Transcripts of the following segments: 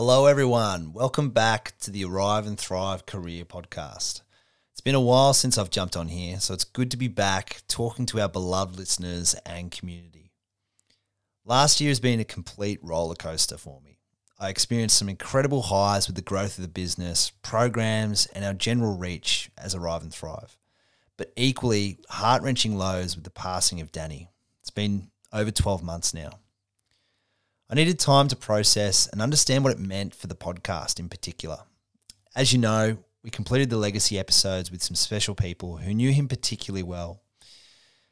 Hello, everyone. Welcome back to the Arrive and Thrive Career Podcast. It's been a while since I've jumped on here, so it's good to be back talking to our beloved listeners and community. Last year has been a complete roller coaster for me. I experienced some incredible highs with the growth of the business, programs, and our general reach as Arrive and Thrive, but equally heart wrenching lows with the passing of Danny. It's been over 12 months now. I needed time to process and understand what it meant for the podcast in particular. As you know, we completed the legacy episodes with some special people who knew him particularly well.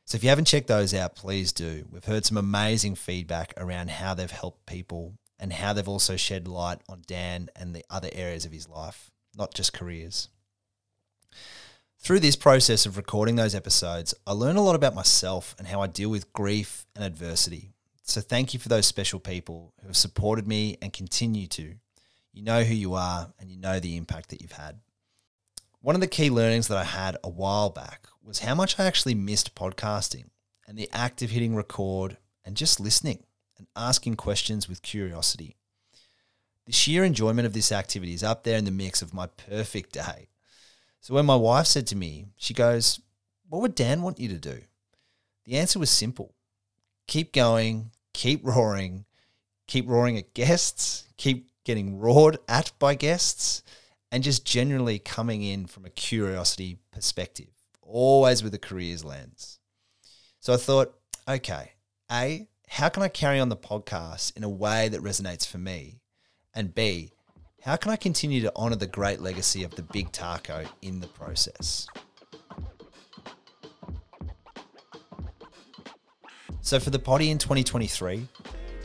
So if you haven't checked those out, please do. We've heard some amazing feedback around how they've helped people and how they've also shed light on Dan and the other areas of his life, not just careers. Through this process of recording those episodes, I learned a lot about myself and how I deal with grief and adversity. So thank you for those special people who have supported me and continue to. You know who you are and you know the impact that you've had. One of the key learnings that I had a while back was how much I actually missed podcasting and the act of hitting record and just listening and asking questions with curiosity. The sheer enjoyment of this activity is up there in the mix of my perfect day. So when my wife said to me, she goes, What would Dan want you to do? The answer was simple keep going, keep roaring, keep roaring at guests, keep getting roared at by guests, and just generally coming in from a curiosity perspective, always with a careers lens. So I thought, okay, A, how can I carry on the podcast in a way that resonates for me? And B, how can I continue to honor the great legacy of the Big Taco in the process? So, for the potty in 2023,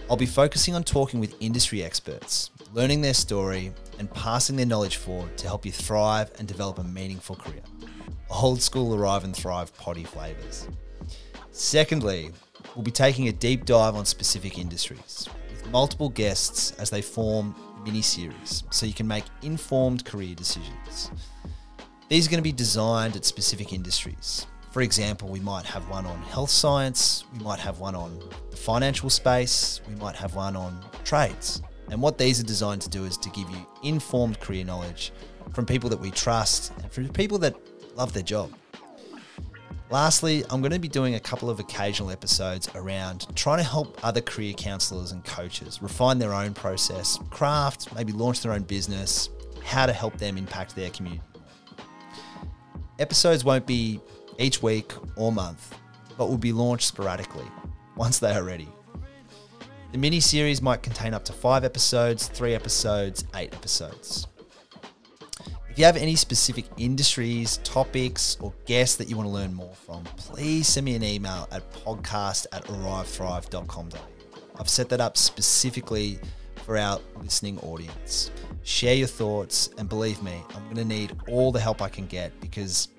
I'll be focusing on talking with industry experts, learning their story, and passing their knowledge forward to help you thrive and develop a meaningful career. Old school Arrive and Thrive potty flavors. Secondly, we'll be taking a deep dive on specific industries with multiple guests as they form mini series so you can make informed career decisions. These are going to be designed at specific industries, for example, we might have one on health science, we might have one on the financial space, we might have one on trades. And what these are designed to do is to give you informed career knowledge from people that we trust and from people that love their job. Lastly, I'm going to be doing a couple of occasional episodes around trying to help other career counselors and coaches refine their own process, craft, maybe launch their own business, how to help them impact their community. Episodes won't be each week or month, but will be launched sporadically once they are ready. The mini series might contain up to five episodes, three episodes, eight episodes. If you have any specific industries, topics, or guests that you want to learn more from, please send me an email at podcast at arrivethrive.com. I've set that up specifically for our listening audience. Share your thoughts, and believe me, I'm going to need all the help I can get because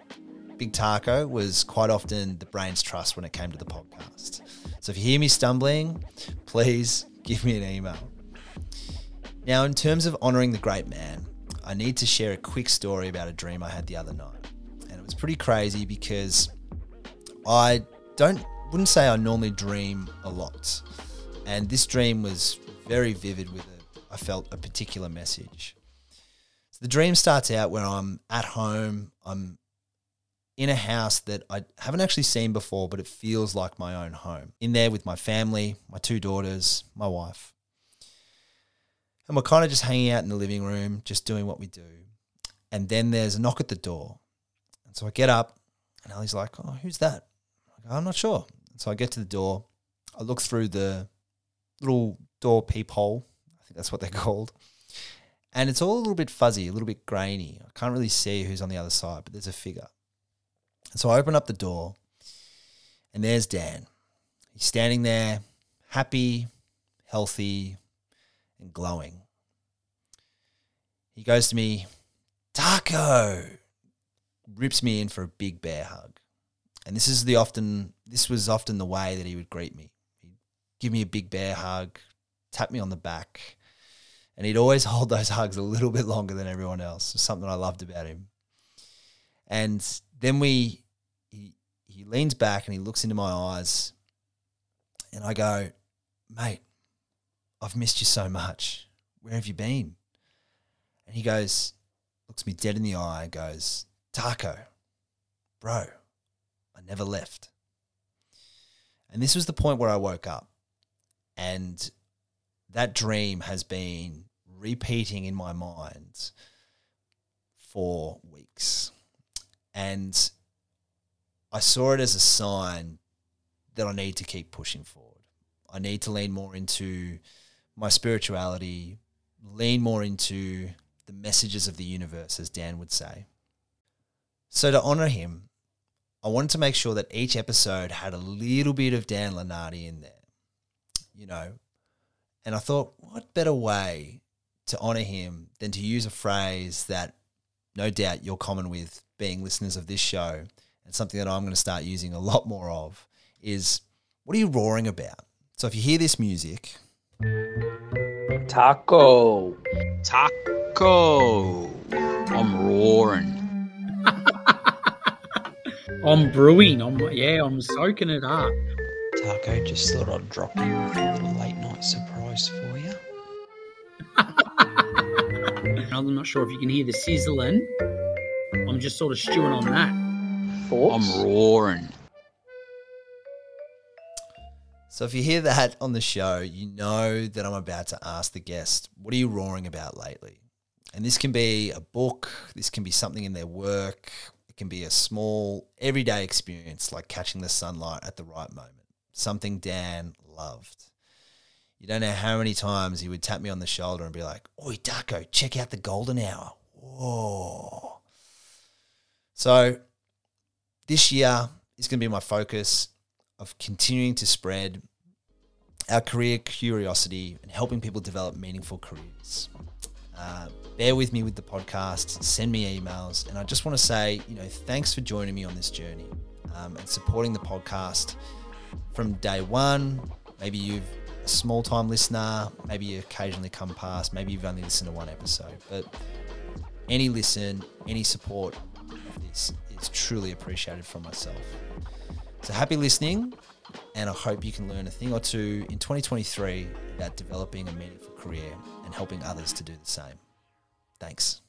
Big Taco was quite often the brain's trust when it came to the podcast. So if you hear me stumbling, please give me an email. Now, in terms of honoring the great man, I need to share a quick story about a dream I had the other night. And it was pretty crazy because I don't wouldn't say I normally dream a lot. And this dream was very vivid with a I felt a particular message. So the dream starts out where I'm at home, I'm in a house that I haven't actually seen before, but it feels like my own home. In there with my family, my two daughters, my wife. And we're kind of just hanging out in the living room, just doing what we do. And then there's a knock at the door. And so I get up, and Ali's like, Oh, who's that? I'm not sure. So I get to the door. I look through the little door peephole. I think that's what they're called. And it's all a little bit fuzzy, a little bit grainy. I can't really see who's on the other side, but there's a figure. And so I open up the door, and there's Dan. He's standing there, happy, healthy, and glowing. He goes to me, Taco, rips me in for a big bear hug. And this is the often this was often the way that he would greet me. He'd give me a big bear hug, tap me on the back, and he'd always hold those hugs a little bit longer than everyone else. something I loved about him. And then we he leans back and he looks into my eyes, and I go, mate, I've missed you so much. Where have you been? And he goes, looks me dead in the eye goes, Taco, bro, I never left. And this was the point where I woke up. And that dream has been repeating in my mind for weeks. And I saw it as a sign that I need to keep pushing forward. I need to lean more into my spirituality, lean more into the messages of the universe, as Dan would say. So, to honor him, I wanted to make sure that each episode had a little bit of Dan Lenardi in there, you know. And I thought, what better way to honor him than to use a phrase that no doubt you're common with being listeners of this show, and something that I'm going to start using a lot more of is what are you roaring about? So if you hear this music, Taco. Taco. I'm roaring. I'm brewing. I'm yeah. I'm soaking it up. Taco, just thought I'd drop in with a little late night surprise for you. I'm not sure if you can hear the sizzling. I'm just sort of stewing on that. Thoughts? I'm roaring. so if you hear that on the show, you know that I'm about to ask the guest, what are you roaring about lately? And this can be a book, this can be something in their work, it can be a small everyday experience like catching the sunlight at the right moment. Something Dan loved. You don't know how many times he would tap me on the shoulder and be like, Oi, Taco, check out the golden hour. Whoa. So this year is going to be my focus of continuing to spread our career curiosity and helping people develop meaningful careers. Uh, bear with me with the podcast, send me emails, and I just want to say, you know, thanks for joining me on this journey um, and supporting the podcast from day one. Maybe you've a small time listener, maybe you occasionally come past, maybe you've only listened to one episode, but any listen, any support this is truly appreciated from myself. So happy listening, and I hope you can learn a thing or two in 2023 about developing a meaningful career and helping others to do the same. Thanks.